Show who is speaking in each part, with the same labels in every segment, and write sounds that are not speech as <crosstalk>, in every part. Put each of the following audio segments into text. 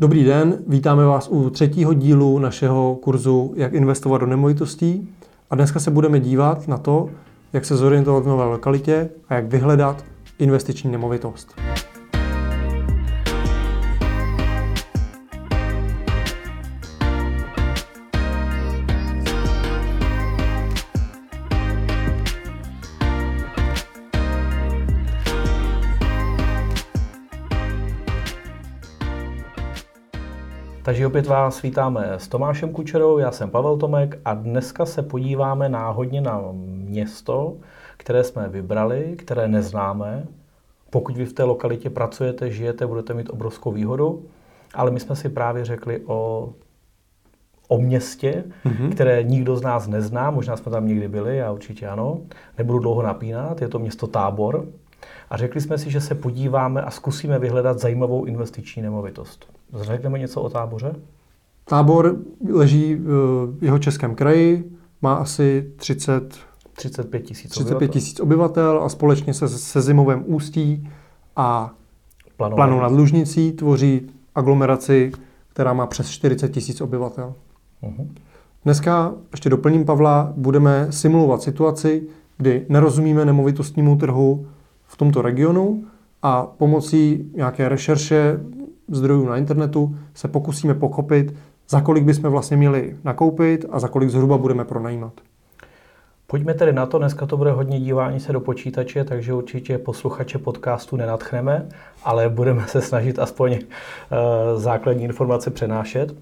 Speaker 1: Dobrý den, vítáme vás u třetího dílu našeho kurzu Jak investovat do nemovitostí. A dneska se budeme dívat na to, jak se zorientovat v nové lokalitě a jak vyhledat investiční nemovitost.
Speaker 2: Takže opět vás vítáme s Tomášem Kučerou, já jsem Pavel Tomek a dneska se podíváme náhodně na město, které jsme vybrali, které neznáme. Pokud vy v té lokalitě pracujete, žijete, budete mít obrovskou výhodu, ale my jsme si právě řekli o, o městě, mm-hmm. které nikdo z nás nezná, možná jsme tam někdy byli, já určitě ano, nebudu dlouho napínat, je to město Tábor. A řekli jsme si, že se podíváme a zkusíme vyhledat zajímavou investiční nemovitost. Řekneme něco o táboře?
Speaker 1: Tábor leží v jeho českém kraji, má asi 30,
Speaker 2: 35 tisíc
Speaker 1: 35 tisíc obyvatel a společně se, se Zimovém ústí a Planou, Planou nad Lužnicí tvoří aglomeraci, která má přes 40 tisíc obyvatel. Uh-huh. Dneska, ještě doplním Pavla, budeme simulovat situaci, kdy nerozumíme nemovitostnímu trhu v tomto regionu a pomocí nějaké rešerše zdrojů na internetu se pokusíme pochopit, za kolik bychom vlastně měli nakoupit a za kolik zhruba budeme pronajímat.
Speaker 2: Pojďme tedy na to, dneska to bude hodně dívání se do počítače, takže určitě posluchače podcastu nenatchneme, ale budeme se snažit aspoň uh, základní informace přenášet.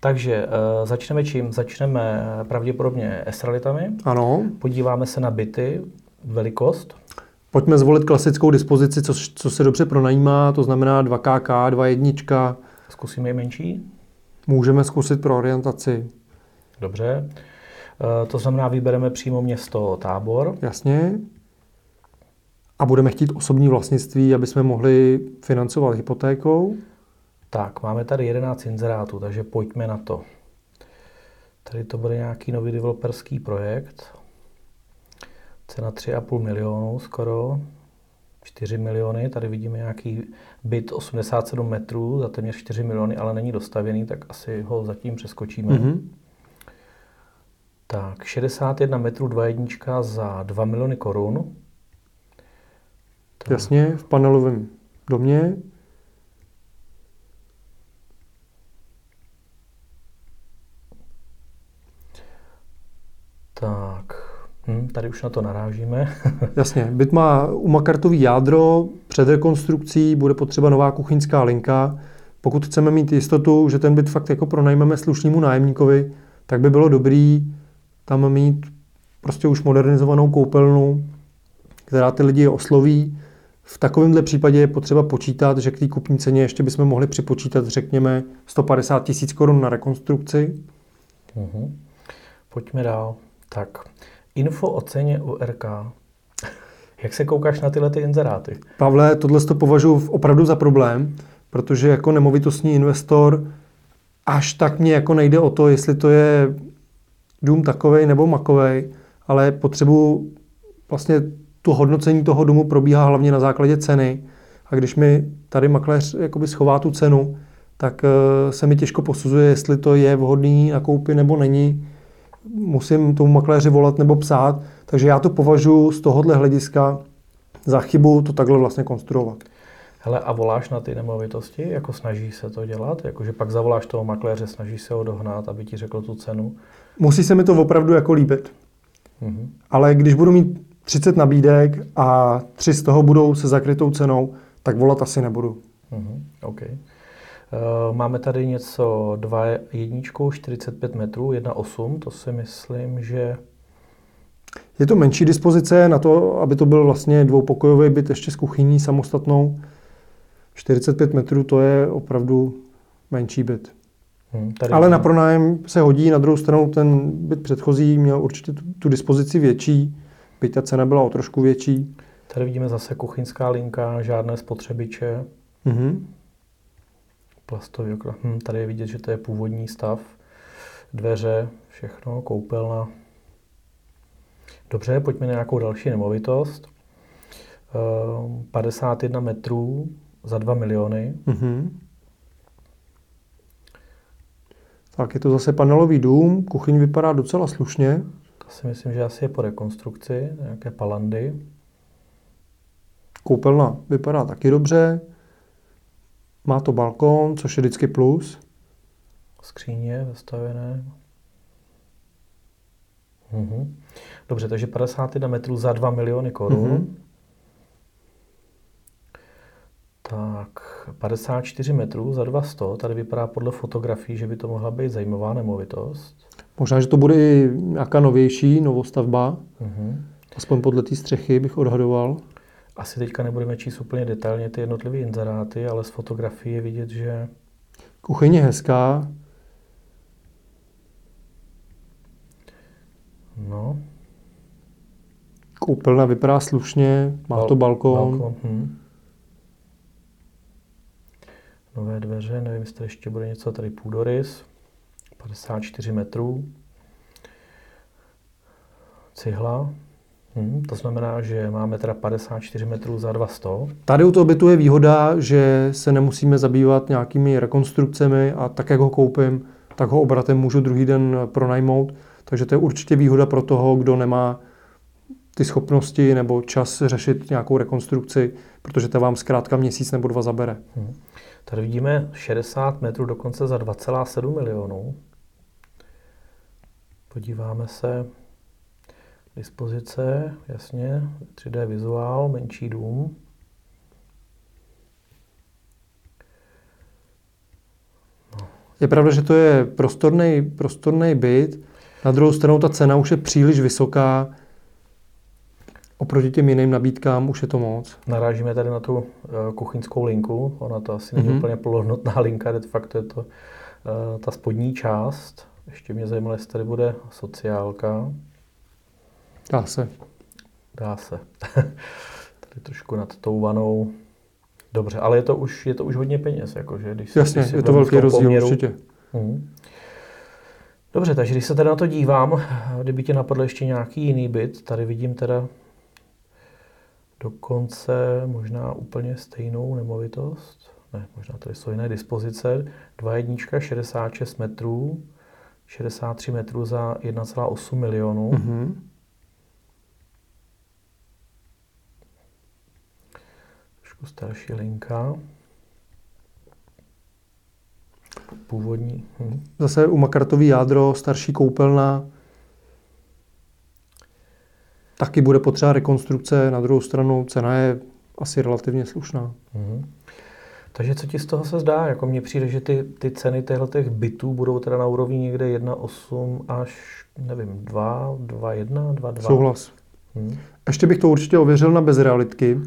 Speaker 2: Takže uh, začneme čím? Začneme pravděpodobně estralitami.
Speaker 1: Ano.
Speaker 2: Podíváme se na byty, velikost.
Speaker 1: Pojďme zvolit klasickou dispozici, co, co se dobře pronajímá, to znamená 2KK, 2.1.
Speaker 2: Zkusíme i menší?
Speaker 1: Můžeme zkusit pro orientaci.
Speaker 2: Dobře. E, to znamená, vybereme přímo město Tábor.
Speaker 1: Jasně. A budeme chtít osobní vlastnictví, aby jsme mohli financovat hypotékou.
Speaker 2: Tak, máme tady 11 inzerátů, takže pojďme na to. Tady to bude nějaký nový developerský projekt. Cena 3,5 milionů skoro. 4 miliony, tady vidíme nějaký byt 87 metrů za téměř 4 miliony, ale není dostavěný, tak asi ho zatím přeskočíme. Mm-hmm. Tak, 61 metrů 2 jednička za 2 miliony korun.
Speaker 1: Tak. Jasně, v panelovém domě.
Speaker 2: Tak, Hmm, tady už na to narážíme. <laughs>
Speaker 1: Jasně, byt má umakartový jádro, před rekonstrukcí bude potřeba nová kuchyňská linka. Pokud chceme mít jistotu, že ten byt fakt jako pronajmeme slušnému nájemníkovi, tak by bylo dobrý tam mít prostě už modernizovanou koupelnu, která ty lidi osloví. V takovémhle případě je potřeba počítat, že k té kupní ceně ještě bychom mohli připočítat, řekněme, 150 tisíc korun na rekonstrukci.
Speaker 2: Uh-huh. Pojďme dál. Tak, Info o ceně u RK. Jak se koukáš na tyhle ty inzeráty?
Speaker 1: Pavle, tohle to považuji opravdu za problém, protože jako nemovitostní investor až tak mě jako nejde o to, jestli to je dům takovej nebo makovej, ale potřebu vlastně to hodnocení toho domu probíhá hlavně na základě ceny. A když mi tady makléř jakoby schová tu cenu, tak eh, se mi těžko posuzuje, jestli to je vhodný na koupi nebo není musím tomu makléři volat nebo psát, takže já to považuji z tohohle hlediska za chybu to takhle vlastně konstruovat.
Speaker 2: Hele, a voláš na ty nemovitosti, jako snaží se to dělat? Jakože pak zavoláš toho makléře, snaží se ho dohnat, aby ti řekl tu cenu?
Speaker 1: Musí se mi to opravdu jako líbit. Mm-hmm. Ale když budu mít 30 nabídek a tři z toho budou se zakrytou cenou, tak volat asi nebudu.
Speaker 2: Mm-hmm. Okay. Eh, máme tady něco 2 jedničku, 45 metrů, 1,8, to si myslím, že...
Speaker 1: Je to menší dispozice na to, aby to byl vlastně dvoupokojový byt ještě s kuchyní samostatnou. 45 metrů to je opravdu menší byt. Hmm, tady Ale na pronájem se hodí, na druhou stranu ten byt předchozí měl určitě tu, tu dispozici větší, byť ta cena byla o trošku větší.
Speaker 2: Tady vidíme zase kuchyňská linka, žádné spotřebiče. Mm-hmm plastový okno. Hm, tady je vidět, že to je původní stav. Dveře, všechno, koupelna. Dobře, pojďme na nějakou další nemovitost. 51 ehm, metrů za 2 miliony. Mm-hmm.
Speaker 1: Tak je to zase panelový dům, kuchyň vypadá docela slušně.
Speaker 2: To si myslím, že asi je po rekonstrukci, nějaké palandy.
Speaker 1: Koupelna vypadá taky dobře. Má to balkon, což je vždycky plus.
Speaker 2: Skříně zastavené. Mhm. Dobře, takže 51 metrů za 2 miliony korun.
Speaker 1: Mhm.
Speaker 2: Tak, 54 metrů za 200. Tady vypadá podle fotografií, že by to mohla být zajímavá nemovitost.
Speaker 1: Možná, že to bude i nějaká novější novostavba.
Speaker 2: Mhm.
Speaker 1: Aspoň podle té střechy bych odhadoval.
Speaker 2: Asi teďka nebudeme číst úplně detailně ty jednotlivé inzeráty, ale z fotografií je vidět, že
Speaker 1: Kuchyň je hezká.
Speaker 2: no,
Speaker 1: Koupelna vypadá slušně, má to balkon.
Speaker 2: balkon hm. Nové dveře, nevím, jestli ještě bude něco, tady půdorys, 54 metrů, cihla, hm. to znamená, že máme teda 54 metrů za 200.
Speaker 1: Tady u toho bytu je výhoda, že se nemusíme zabývat nějakými rekonstrukcemi a tak, jak ho koupím, tak ho obratem můžu druhý den pronajmout. Takže to je určitě výhoda pro toho, kdo nemá ty schopnosti nebo čas řešit nějakou rekonstrukci, protože to vám zkrátka měsíc nebo dva zabere.
Speaker 2: Hm. Tady vidíme 60 metrů dokonce za 2,7 milionů. Podíváme se. Dispozice, jasně, 3D vizuál, menší dům.
Speaker 1: Je pravda, že to je prostorný, prostorný byt, na druhou stranu ta cena už je příliš vysoká, oproti těm jiným nabídkám už je to moc.
Speaker 2: Narážíme tady na tu eh, kuchyňskou linku. Ona to asi není
Speaker 1: Mhm.
Speaker 2: úplně plnohodnotná <laughs> linka, de facto je to eh, ta spodní část. Ještě mě zajímalo, jestli tady bude sociálka.
Speaker 1: Dá se.
Speaker 2: Dá se. <laughs> tady trošku nad tou vanou. Dobře, ale je to už, je to už hodně peněz, jakože, když si-
Speaker 1: Jasně,
Speaker 2: když si
Speaker 1: je to velký rozdíl
Speaker 2: poměru.
Speaker 1: určitě.
Speaker 2: Mhm. Dobře, takže když se teda na to dívám, kdyby tě napadl ještě nějaký jiný byt, tady vidím teda dokonce možná úplně stejnou nemovitost. Ne, možná tady jsou jiné dispozice. Dva jednička, 66 metrů, 63 metrů za 1,8 milionů.
Speaker 1: Mhm.
Speaker 2: Trošku starší linka. Původní. Hm.
Speaker 1: Zase u Makartový jádro, starší koupelna. Taky bude potřeba rekonstrukce, na druhou stranu cena je asi relativně slušná.
Speaker 2: Mhm. Takže co ti z toho se zdá? Jako mně přijde, že ty, ty ceny těchto bytů budou teda na úrovni někde 1,8 až, nevím, 2, 2,1, 2,2.
Speaker 1: Souhlas.
Speaker 2: Hm.
Speaker 1: Ještě bych to určitě ověřil na bezrealitky,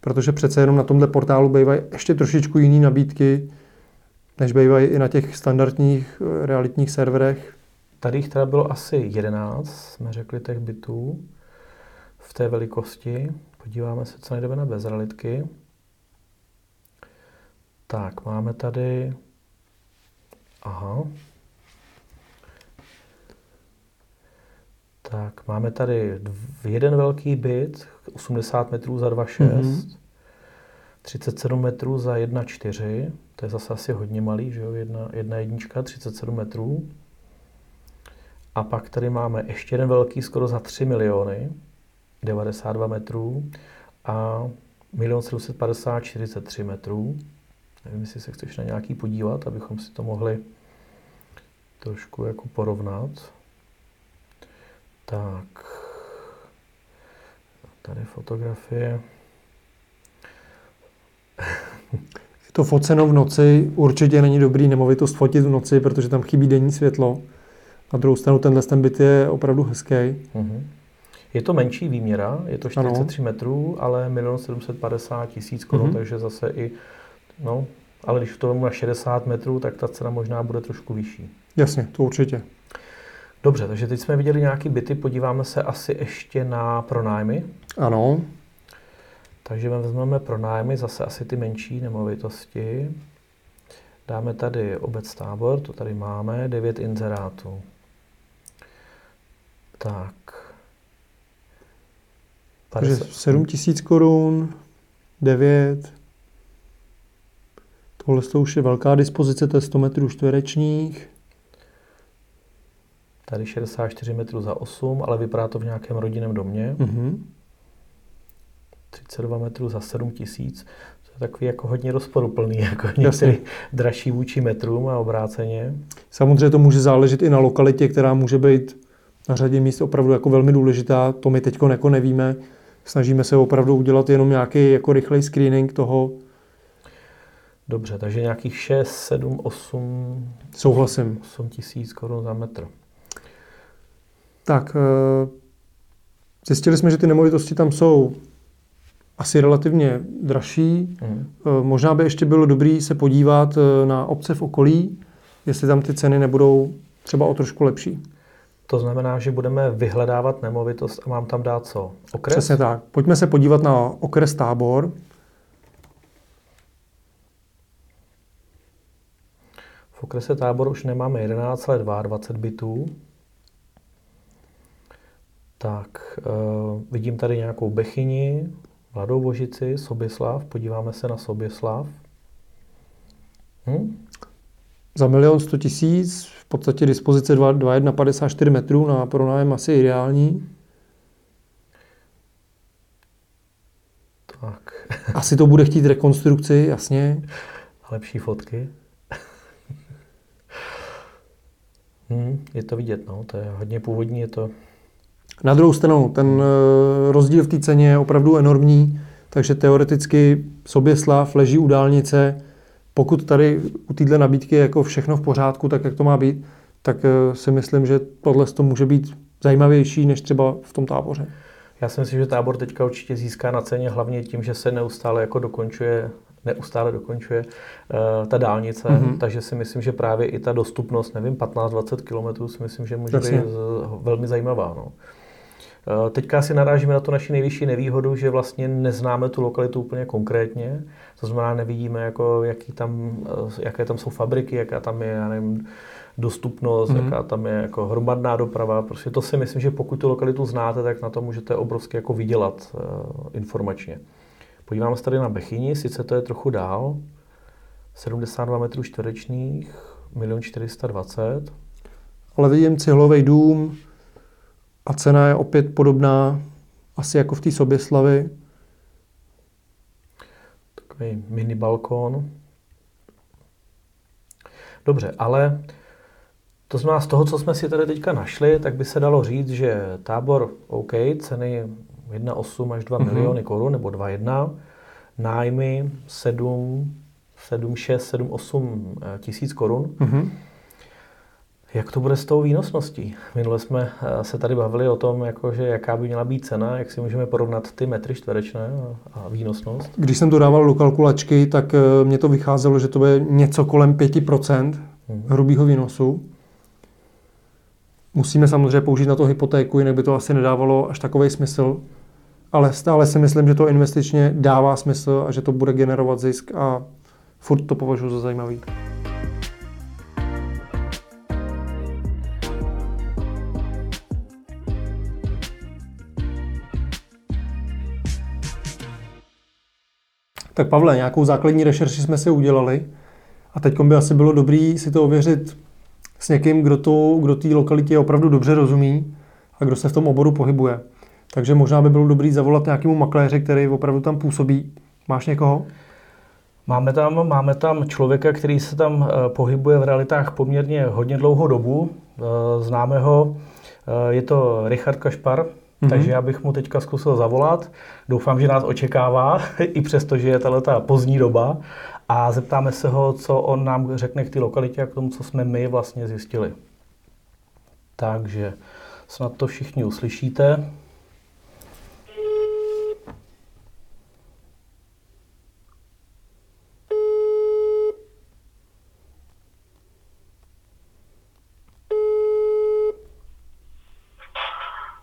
Speaker 1: protože přece jenom na tomhle portálu bývají ještě trošičku jiné nabídky, než bývají i na těch standardních eh, realitních serverech.
Speaker 2: Tady jich teda bylo asi 11, jsme řekli, těch bytů v té velikosti. Podíváme se, co najdeme na bezrealitky. Tak, máme tady... Aha. Tak, máme tady dv- jeden velký byt, 80 metrů za 2,6,
Speaker 1: Mhm.
Speaker 2: 37 metrů za 1,4, to je zase asi hodně malý, že jo, jedna, jedna jednička, 37 metrů. A pak tady máme ještě jeden velký, skoro za 3 miliony, 92 metrů a 1 750 43 metrů. Nevím, jestli se chceš na nějaký podívat, abychom si to mohli trošku jako porovnat. Tak. Tady fotografie. <laughs>
Speaker 1: Je to foceno v noci, určitě není dobrý nemovitost fotit v noci, protože tam chybí denní světlo. Na druhou stranu tenhle ten byt je opravdu hezký.
Speaker 2: Mhm. Je to menší výměra, je to 43 metrů, ale 1 750 tisíc korun,
Speaker 1: Mhm.
Speaker 2: takže zase i, no, ale když to na 60 metrů, tak ta cena možná bude trošku vyšší.
Speaker 1: Jasně, to určitě.
Speaker 2: Dobře, takže teď jsme viděli nějaký byty, podíváme se asi ještě na pronájmy.
Speaker 1: Ano,
Speaker 2: Takže vezmeme pronájmy, zase asi ty menší nemovitosti. Dáme tady obec tábor, to tady máme, 9 inzerátů. Tak.
Speaker 1: takže
Speaker 2: 50
Speaker 1: 7 tisíc korun, 9. Tohle to už je velká dispozice, to je 100 metrů čtverečních.
Speaker 2: Tady 64 metrů za 8, ale vypadá to v nějakém rodinném domě.
Speaker 1: Mhm.
Speaker 2: 32 metrů za 7 tisíc. To je takový jako hodně rozporuplný, <laughs> jako některý dražší vůči metrům a obráceně.
Speaker 1: Samozřejmě to může záležet i na lokalitě, která může být na řadě míst opravdu jako velmi důležitá. To my teď jako nevíme. Snažíme se opravdu udělat jenom nějaký jako rychlej screening toho.
Speaker 2: Dobře, takže nějakých 6, 7, 8,
Speaker 1: Souhlasím.
Speaker 2: 8 tisíc korun za metr.
Speaker 1: Tak, eh, zjistili jsme, že ty nemovitosti tam jsou asi relativně dražší. Eh, Možná by ještě bylo dobré se podívat eh, na obce v okolí, jestli tam ty ceny nebudou třeba o trošku lepší.
Speaker 2: To znamená, že budeme vyhledávat nemovitost a mám tam dát co? Okres?
Speaker 1: Přesně tak. Pojďme se podívat na okres Tábor.
Speaker 2: V okrese Tábor už nemáme 11, ale 22 bytů. Tak, uh, vidím tady nějakou Bechyni, Mladou Božici, Soběslav. Podíváme se na Soběslav. Hm?
Speaker 1: Za milion 100 tisíc, v podstatě dispozice 2,154 metrů na pronájem asi ideální.
Speaker 2: Tak, <laughs>
Speaker 1: Asi to bude chtít rekonstrukci, jasně.
Speaker 2: lepší fotky. <laughs> hm, je to vidět, no, to je hodně původní, je to
Speaker 1: Na druhou stranu, ten eh, rozdíl v té ceně je opravdu enormní, takže teoreticky Soběslav leží u dálnice. Pokud tady u téhle nabídky je jako všechno v pořádku, tak jak to má být, tak eh, si myslím, že tohle to může být zajímavější než třeba v tom táboře.
Speaker 2: Já si myslím, že tábor teďka určitě získá na ceně hlavně tím, že se neustále jako dokončuje neustále dokončuje uh, ta dálnice,
Speaker 1: Mhm.
Speaker 2: mm-hmm. takže si myslím, že právě i ta dostupnost, nevím, 15-20 kilometrů si myslím, že může
Speaker 1: Jasně.
Speaker 2: být velmi zajímavá. No. Uh, teďka si narážíme na tu naši nejvyšší nevýhodu, že vlastně neznáme tu lokalitu úplně konkrétně, to znamená nevidíme, jako, jaký tam, uh, jaké tam jsou fabriky, jaká tam je, já nevím, dostupnost,
Speaker 1: Mhm.
Speaker 2: mm-hmm. jaká tam je jako hromadná doprava. Prostě to si myslím, že pokud tu lokalitu znáte, tak na to můžete obrovsky jako vydělat uh, informačně. Podíváme se tady na Bechyni, sice to je trochu dál, 72 metrů čtverečných, 1 420
Speaker 1: Ale vidím cihlový dům a cena je opět podobná asi jako v té Soběslavi.
Speaker 2: takový mini balkon. Dobře, ale to znamená, z toho, co jsme si tady teďka našli, tak by se dalo říct, že tábor OK, ceny 1,8 až 2
Speaker 1: Mhm.
Speaker 2: mm-hmm. miliony korun, nebo 2,1, nájmy 7, 7, 6, 7, 8 eh, tisíc korun.
Speaker 1: Mhm.
Speaker 2: Jak to bude s tou výnosností? Minule jsme eh, se tady bavili o tom, jako, že jaká by měla být cena, jak si můžeme porovnat ty metry čtverečné a- výnosnost.
Speaker 1: Když jsem to dával do kalkulačky, tak eh, mně to vycházelo, že to bude něco kolem 5%
Speaker 2: Mhm.
Speaker 1: hrubého výnosu. Musíme samozřejmě použít na to hypotéku, jinak by to asi nedávalo až takový smysl. Ale stále si myslím, že to investičně dává smysl a že to bude generovat zisk a furt to považuji za zajímavý. Tak Pavle, nějakou základní rešerši jsme si udělali a teď by asi bylo dobré si to ověřit s někým, kdo to, kdo lokalitě opravdu dobře rozumí a kdo se v tom oboru pohybuje. Takže možná by bylo dobré zavolat nějakému makléři, který opravdu tam působí. Máš někoho?
Speaker 2: Máme tam, máme tam člověka, který se tam eh, pohybuje v realitách poměrně hodně dlouhou dobu. Eh, Známe ho, eh, je to Richard Kašpar. Mm-hmm. takže já bych mu teďka zkusil zavolat. Doufám, že nás očekává, <laughs> i přesto, že je tato pozdní doba. A zeptáme se ho, co on nám řekne k té lokalitě a k tomu, co jsme my vlastně zjistili. Takže snad to všichni uslyšíte.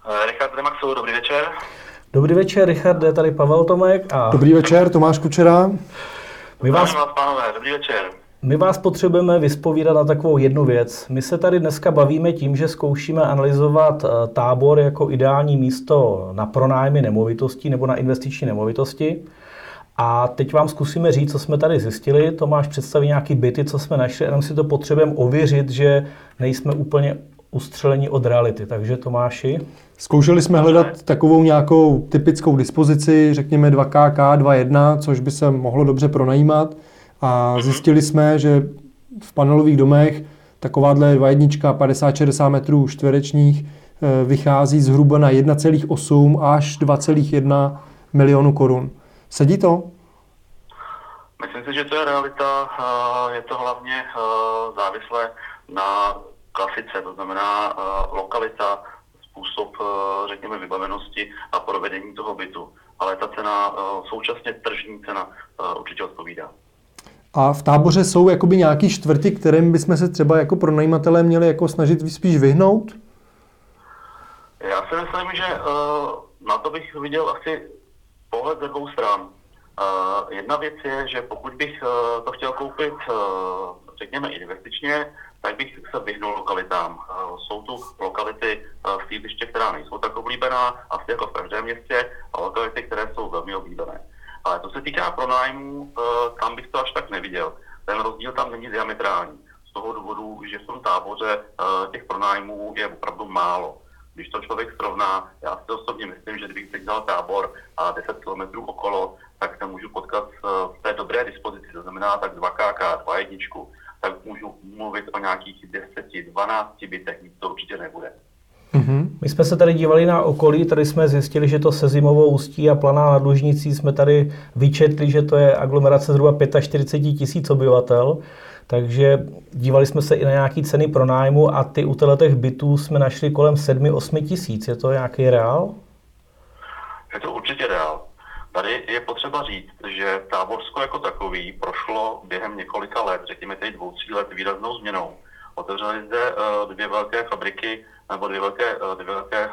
Speaker 3: Richard Remaxu, dobrý večer.
Speaker 2: Dobrý večer, Richard, je tady Pavel Tomek a
Speaker 1: Dobrý večer, Tomáš Kučera.
Speaker 2: my vás
Speaker 3: vás, pánové, dobrý večer.
Speaker 2: My vás potřebujeme vyspovídat na takovou jednu věc. My se tady dneska bavíme tím, že zkoušíme analyzovat eh, tábor jako ideální místo na pronájmy nemovitostí nebo na investiční nemovitosti. A teď vám zkusíme říct, co jsme tady zjistili. Tomáš představí nějaký byty, co jsme našli, jenom si to potřebujeme ověřit, že nejsme úplně ustřelení od reality. Takže Tomáši?
Speaker 1: Zkoušeli jsme hledat takovou nějakou typickou dispozici, řekněme 2KK, 2.1, což by se mohlo dobře pronajímat. A zjistili jsme, že v panelových domech takováhle 2.1 50-60 metrů čtverečních eh, vychází zhruba na 1,8 až 2,1 milionu korun. Sedí to?
Speaker 3: Myslím si, že to je realita. Je to hlavně eh, závislé na klasice, to znamená eh, lokalita, způsob, eh, řekněme, vybavenosti a provedení toho bytu. Ale ta cena, eh, současně tržní cena, určitě odpovídá.
Speaker 1: A v táboře jsou jakoby nějaký čtvrty, kterým bychom se třeba jako pronajímatelé měli jako snažit spíš vyhnout?
Speaker 3: Já si myslím, že na to bych viděl asi pohled ze dvou stran. Jedna věc je, že pokud bych to chtěl koupit, řekněme, investičně, tak bych se vyhnul lokalitám. Eh, Jsou tu lokality eh, v sídliště, která nejsou tak oblíbená, asi jako v každém městě, a lokality, které jsou velmi oblíbené. Ale co se týká pronájmů, eh, tam bych to až tak neviděl. Ten rozdíl tam není diametrální. Z toho důvodu, že v tom táboře eh, těch pronájmů je opravdu málo. Když to člověk srovná, já si osobně myslím, že kdybych teď dal tábor a 10 km okolo, tak se můžu potkat eh, v té dobré dispozici, to znamená tak 2KK, 2.1, tak můžu mluvit o nějakých 10, 12 bytech, nic to určitě nebude.
Speaker 1: Mhm.
Speaker 2: My jsme se tady dívali na okolí, tady jsme zjistili, že to se zimovou ústí a planá nad Lužnicí jsme tady vyčetli, že to je aglomerace zhruba 45 tisíc obyvatel. Takže dívali jsme se i na nějaké ceny pronájmu a ty u těch bytů jsme našli kolem 7-8 tisíc. Je to nějaký reál?
Speaker 3: Je to určitě reál. Tady je potřeba říct, že Táborsko jako takový prošlo během několika let, řekněme teď dvou, tří let, výraznou změnou. Otevřely zde eh, dvě velké fabriky nebo dvě velké, eh, dvě velké eh,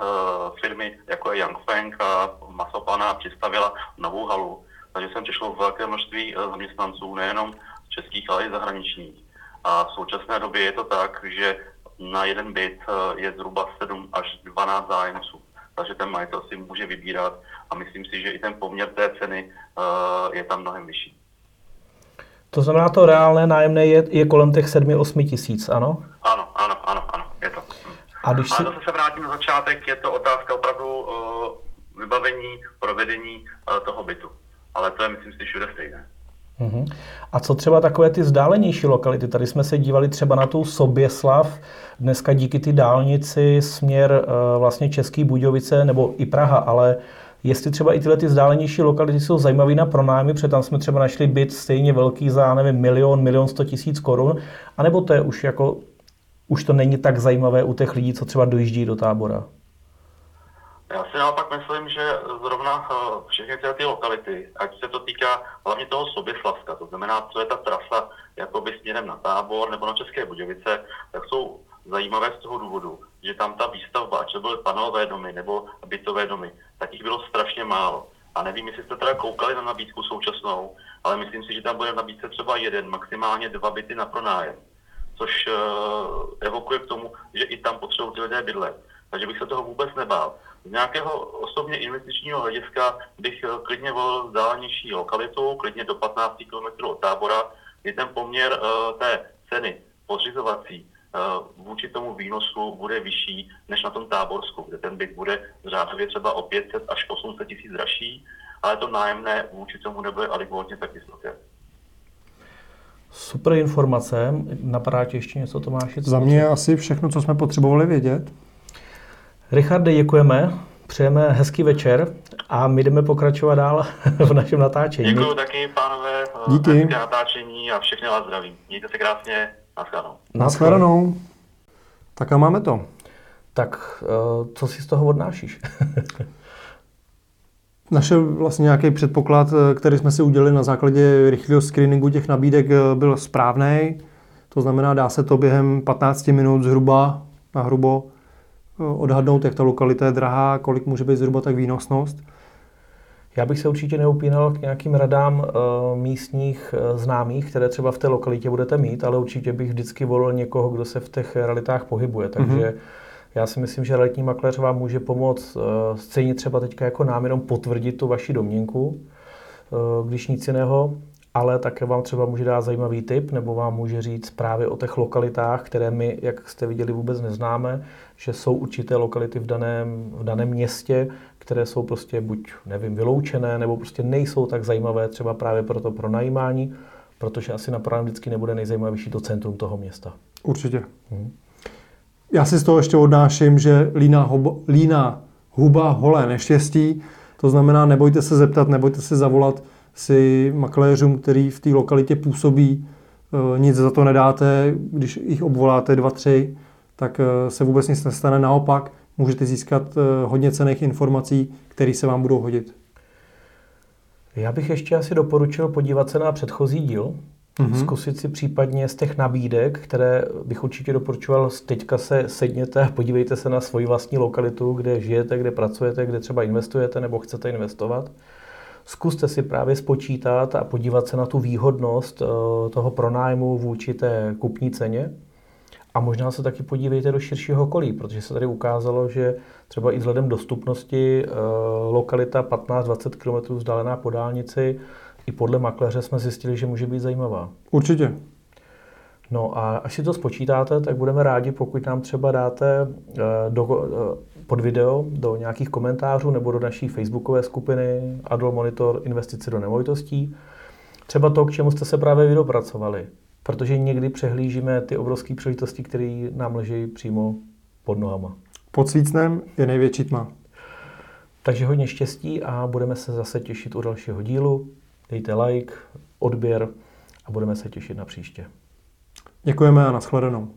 Speaker 3: firmy, jako je Yangfeng a Masopana přistavila novou halu. Takže sem přišlo velké množství zaměstnanců, nejenom českých, ale i zahraničních. A v současné době je to tak, že na jeden byt je zhruba 7 až 12 zájemců. Takže ten majitel si může vybírat a myslím si, že i ten poměr té ceny eh, je tam mnohem vyšší.
Speaker 2: To znamená, to reálné nájemné je, je kolem těch 7-8 tisíc, ano?
Speaker 3: Ano, ano, ano, ano, je to.
Speaker 2: A když si...
Speaker 3: Ale zase se vrátím na začátek, je to otázka opravdu uh, vybavení, provedení uh, toho bytu. Ale to je, myslím si, všude stejné.
Speaker 2: Mhm. A co třeba takové ty vzdálenější lokality? Tady jsme se dívali třeba na tu Soběslav, dneska díky ty dálnici směr eh, vlastně Český Budějovice nebo i Praha, ale jestli třeba i tyhle ty vzdálenější lokality jsou zajímavé na pronájmy, protože tam jsme třeba našli byt stejně velký za, nevím, milion, milion sto tisíc korun, anebo to je už jako, už to není tak zajímavé u těch lidí, co třeba dojíždí do tábora?
Speaker 3: Já si naopak myslím, že zrovna uh, všechny tyhle ty lokality, ať se to týká hlavně toho Soběslavska, to znamená, co je ta trasa jakoby směrem na tábor nebo na České Budějovice, tak jsou zajímavé z toho důvodu, že tam ta výstavba, ať to byly panelové domy nebo bytové domy, tak jich bylo strašně málo. A nevím, jestli jste teda koukali na nabídku současnou, ale myslím si, že tam bude v nabídce třeba jeden, maximálně dva byty na pronájem. Což uh, evokuje k tomu, že i tam potřebují ty lidé bydlet. Takže bych se toho vůbec nebál. Z nějakého osobně investičního hlediska bych eh, klidně volil vzdálenější lokalitu, klidně do 15 km od tábora, kdy ten poměr uh, té ceny pořizovací uh, vůči tomu výnosu bude vyšší než na tom táborsku, kde ten byt bude řádově třeba o 500 až 800 tisíc dražší, ale to nájemné vůči tomu nebude adekvátně tak vysoké.
Speaker 2: Super informace. Napadá tě ještě něco, Tomáši? co
Speaker 1: Za mě asi všechno, co jsme potřebovali vědět.
Speaker 2: Richarde, děkujeme. Přejeme hezký večer a my jdeme pokračovat dál <laughs> v našem natáčení.
Speaker 3: Děkuji taky, pánové, eh,
Speaker 1: Díky.
Speaker 3: natáčení a všechny vás zdravím. Mějte se krásně, naschledanou.
Speaker 1: Naschledanou. Tak a máme to.
Speaker 2: Tak eh, co si z toho odnášíš? <laughs>
Speaker 1: Naše vlastně nějaký předpoklad, eh, který jsme si udělali na základě rychlého screeningu těch nabídek, byl správný. To znamená, dá se to během 15 minut zhruba na hrubo odhadnout, jak ta lokalita je drahá, kolik může být zhruba tak výnosnost.
Speaker 2: Já bych se určitě neupínal k nějakým radám uh, místních uh, známých, které třeba v té lokalitě budete mít, ale určitě bych vždycky volil někoho, kdo se v těch realitách pohybuje. Takže mm-hmm. já si myslím, že realitní makléř vám může pomoct uh, stejně třeba teďka jako nám jenom potvrdit tu vaši domněnku, když nic jiného. Ale také vám třeba může dát zajímavý tip, nebo vám může říct právě o těch lokalitách, které my, jak jste viděli, vůbec neznáme, že jsou určité lokality v daném, v daném městě, které jsou prostě buď, nevím, vyloučené, nebo prostě nejsou tak zajímavé třeba právě pro to pronajímání, protože asi na pronájem vždycky nebude nejzajímavější to centrum toho města.
Speaker 1: Určitě. Hmm. Já si z toho ještě odnáším, že líná, hobo, líná huba holé neštěstí, to znamená, nebojte se zeptat, nebojte se zavolat si makléřům, který v té lokalitě působí, eh, nic za to nedáte, když jich obvoláte dva, tři, tak eh, se vůbec nic nestane. Naopak, můžete získat eh, hodně cených informací, které se vám budou hodit.
Speaker 2: Já bych ještě asi doporučil podívat se na předchozí díl, mm-hmm. zkusit si případně z těch nabídek, které bych určitě doporučoval, teďka se sedněte a podívejte se na svoji vlastní lokalitu, kde žijete, kde pracujete, kde třeba investujete nebo chcete investovat. Zkuste si právě spočítat a podívat se na tu výhodnost eh, toho pronájmu vůči té kupní ceně. A možná se taky podívejte do širšího okolí, protože se tady ukázalo, že třeba i vzhledem dostupnosti eh, lokalita 15-20 km vzdálená po dálnici, i podle makléře jsme zjistili, že může být zajímavá.
Speaker 1: Určitě.
Speaker 2: No a až si to spočítáte, tak budeme rádi, pokud nám třeba dáte eh, do, pod video do nějakých komentářů nebo do naší facebookové skupiny Adol Monitor investice do nemovitostí. Třeba to, k čemu jste se právě vy dopracovali. Protože někdy přehlížíme ty obrovské příležitosti, které nám leží přímo pod nohama.
Speaker 1: Pod svícnem je největší tma.
Speaker 2: Takže hodně štěstí a budeme se zase těšit u dalšího dílu. Dejte like, odběr a budeme se těšit na příště.
Speaker 1: Děkujeme a nashledanou.